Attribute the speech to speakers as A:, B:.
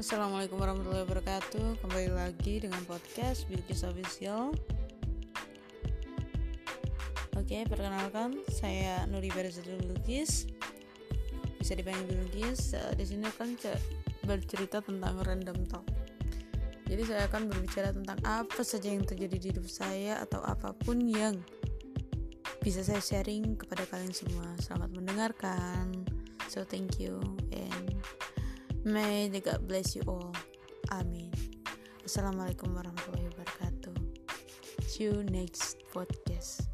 A: Assalamualaikum warahmatullahi wabarakatuh. Kembali lagi dengan podcast Bilkis Official. Oke, perkenalkan Saya Nuri Barizatul Bilkis Bisa dipanggil Bilkis uh, Di sini akan bercerita tentang random talk. Jadi saya akan berbicara tentang apa saja yang terjadi di hidup saya Atau apa pun yang bisa saya sharing kepada kalian semua. Selamat mendengarkan. So thank you and May the God bless you all. Amin. Assalamualaikum warahmatullahi wabarakatuh. See you next podcast.